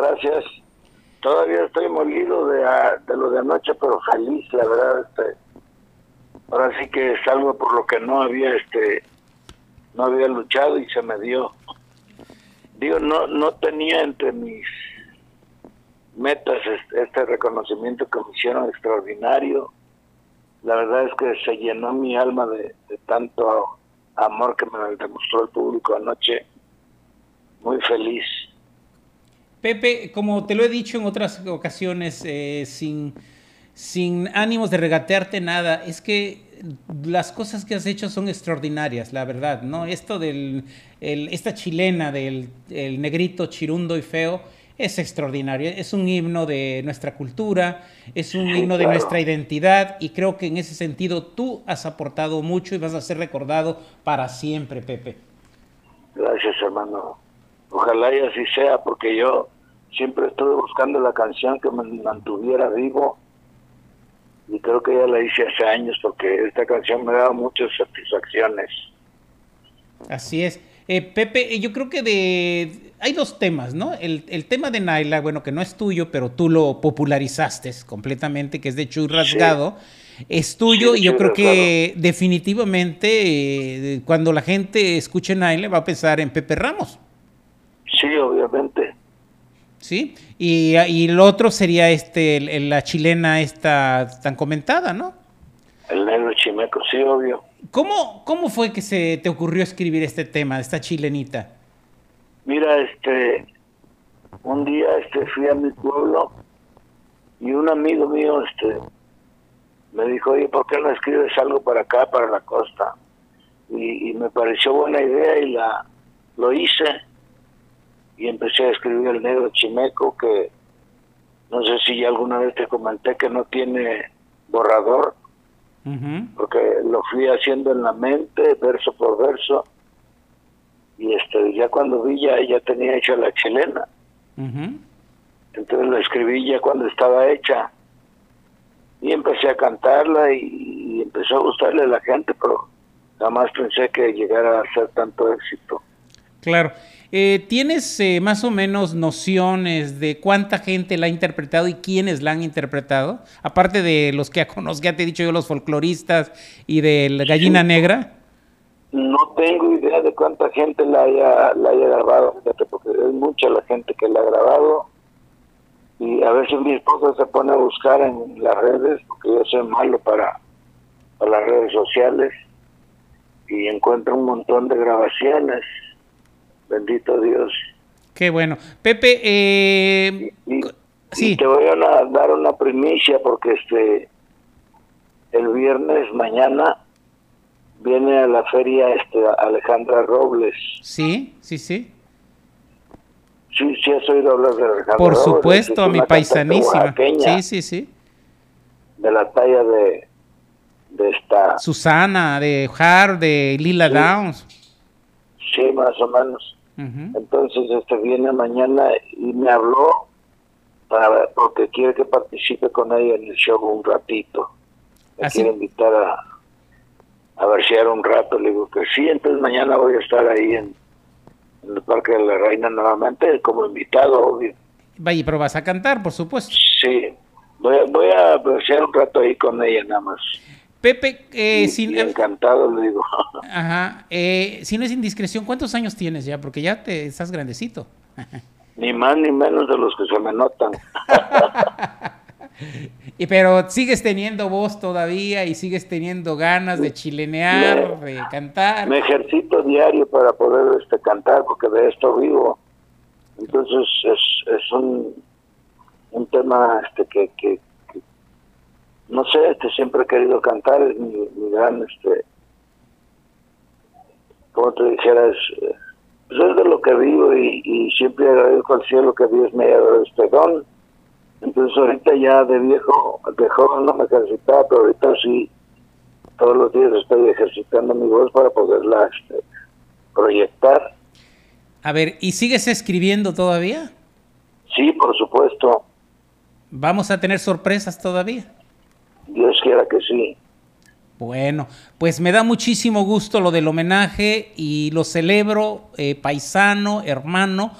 gracias. Todavía estoy molido de, de lo de anoche, pero feliz, la verdad. Este, ahora sí que es algo por lo que no había este no había luchado y se me dio. Digo, no no tenía entre mis metas este, reconocimiento que me hicieron extraordinario. La verdad es que se llenó mi alma de tanto amor que me demostró el público anoche. Muy feliz. Pepe, como te lo he dicho en otras ocasiones, eh, sin, sin ánimos de regatearte nada, es que las cosas que has hecho son extraordinarias, la verdad, ¿no? Esto del, el- esta chilena del el negrito chirundo y feo es extraordinario, es un himno de nuestra cultura, es un himno de nuestra identidad y creo que en ese sentido tú has aportado mucho y vas a ser recordado para siempre, Pepe. Gracias, hermano. Ojalá y así sea, porque yo siempre estuve buscando la canción que me mantuviera vivo y creo que ya la hice hace años porque esta canción me dado muchas satisfacciones. Así es. Eh, Pepe, eh, yo creo que de... Hay dos temas, ¿no? El, el tema de Naila, bueno, que no es tuyo, pero tú lo popularizaste completamente, que es de Chuy Rasgado, es tuyo Sí, y yo creo que definitivamente eh, cuando la gente escuche Naila va a pensar en Pepe Ramos, Sí, obviamente. ¿sí? Y, y el otro sería este, el- la chilena esta tan comentada, ¿no? El negro chimeco, sí, obvio. ¿Cómo, ¿Cómo fue que se te ocurrió escribir este tema, esta chilenita? Mira, este, un día este fui a mi pueblo y un amigo mío este me dijo, oye, ¿por qué no escribes algo para acá, para la costa? Y, y me pareció buena idea y la lo hice y empecé a escribir el negro chimeco que no sé si ya alguna vez te comenté que no tiene borrador porque lo fui haciendo en la mente, verso por verso, y este ya cuando vi ya, ya tenía hecha la chilena, entonces la escribí ya cuando estaba hecha, y empecé a cantarla y, y empezó a gustarle a la gente, pero jamás pensé que llegara a ser tanto éxito. Claro. Eh, ¿Tienes eh, más o menos nociones de cuánta gente la ha interpretado y quiénes la han interpretado? Aparte de los que conozco, ya te he dicho yo, los folcloristas y de la gallina negra. No tengo idea de cuánta gente la haya, la haya grabado, porque es mucha la gente que la ha grabado. Y a veces mi esposa se pone a buscar en las redes, porque yo soy malo para, para las redes sociales, y encuentra un montón de grabaciones. Bendito Dios. Qué bueno. Pepe, eh, Y, co- y sí, te voy a una- dar una primicia, porque este el viernes mañana viene a la feria este Alejandra Robles. sí, sí, sí. Sí, sí has oído hablar de Alejandra Por Robles, supuesto, a mi paisanísima. Sí, sí, sí. De la talla de, de esta, Susana, de Har, de Lila Sí. Downs. sí, más o menos. Entonces, este viene mañana y me habló para porque quiere que participe con ella en el show un ratito. Me Así- quiere invitar a, a versear un rato. Le digo que sí, entonces mañana voy a estar ahí en, en el Parque de la Reina nuevamente como invitado, obvio. Vaya, pero vas a cantar, por supuesto. Sí, voy a, voy a versear un rato ahí con ella nada más. Pepe, eh, Y- sin, y encantado, le digo. Ajá. Eh, si no es indiscreción, ¿cuántos años tienes ya? Porque ya te estás grandecito. ni más ni menos de los que se me notan. Y pero sigues teniendo voz todavía y sigues teniendo ganas de chilenear, de cantar. Me ejercito diario para poder este cantar porque de esto vivo. Entonces es, es un, un tema este que, que, no sé, este siempre he querido cantar, es mi, mi gran este como te dijera, es, eh, pues es de lo que vivo y, y siempre agradezco al cielo que Dios me haya dado este don. Entonces ahorita ya de viejo, de joven no me ejercitaba, pero ahorita sí, todos los días estoy ejercitando mi voz para poderla este, proyectar. A ver, ¿y sigues escribiendo todavía? Sí, por supuesto, ¿Vamos a tener sorpresas todavía? Dios quiera que sí. Bueno, pues me da muchísimo gusto lo del homenaje y lo celebro, eh, paisano, hermano.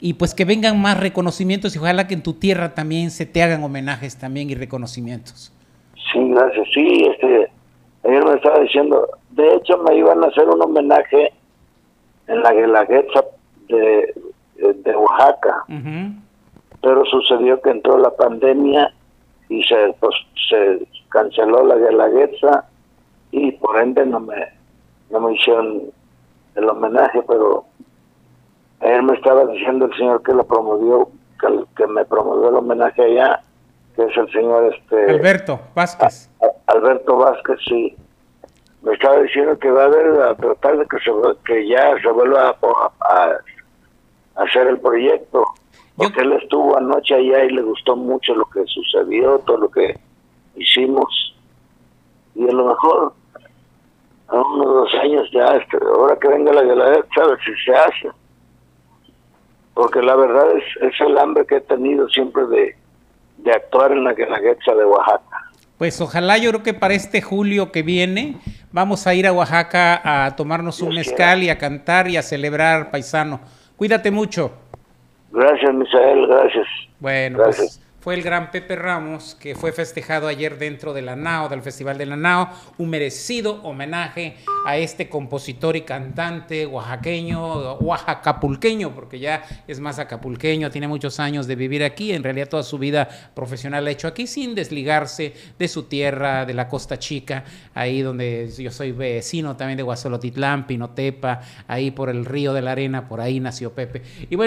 y pues que vengan más reconocimientos y ojalá que en tu tierra también se te hagan homenajes también y reconocimientos. Sí, gracias. Sí, este, ayer me estaba diciendo, de hecho me iban a hacer un homenaje en la Guelaguetza de, de Oaxaca, pero sucedió que entró la pandemia y se, pues, se canceló la Guelaguetza y por ende no me, no me hicieron el homenaje, pero él me estaba diciendo el señor que lo promovió, que, que me promovió el homenaje allá, que es el señor este Alberto Vázquez. Alberto Vázquez, sí. Me estaba diciendo que va a haber a tratar de que, se, que ya se vuelva a, hacer el proyecto. Porque él estuvo anoche allá y le gustó mucho lo que sucedió, todo lo que hicimos. Y a lo mejor a unos dos años ya, este, ahora que venga la Guelaguetza, sabe si se hace. Porque la verdad es, es el hambre que he tenido siempre de, de actuar en la Guelaguetza de Oaxaca. Pues ojalá yo creo que para este julio que viene vamos a ir a Oaxaca a tomarnos un mezcal y a cantar y a celebrar, paisano. Cuídate mucho. Gracias, Misael, gracias. Bueno, gracias. pues fue el gran Pepe Ramos, que fue festejado ayer dentro de la NAO, del Festival de la NAO, un merecido homenaje a este compositor y cantante oaxaqueño, oaxacapulqueño, porque ya es más acapulqueño, tiene muchos años de vivir aquí, en realidad toda su vida profesional la ha hecho aquí, sin desligarse de su tierra, de la Costa Chica, ahí donde yo soy vecino también de Guasolotitlán, Pinotepa, ahí por el río de la Arena, por ahí nació Pepe. Y bueno,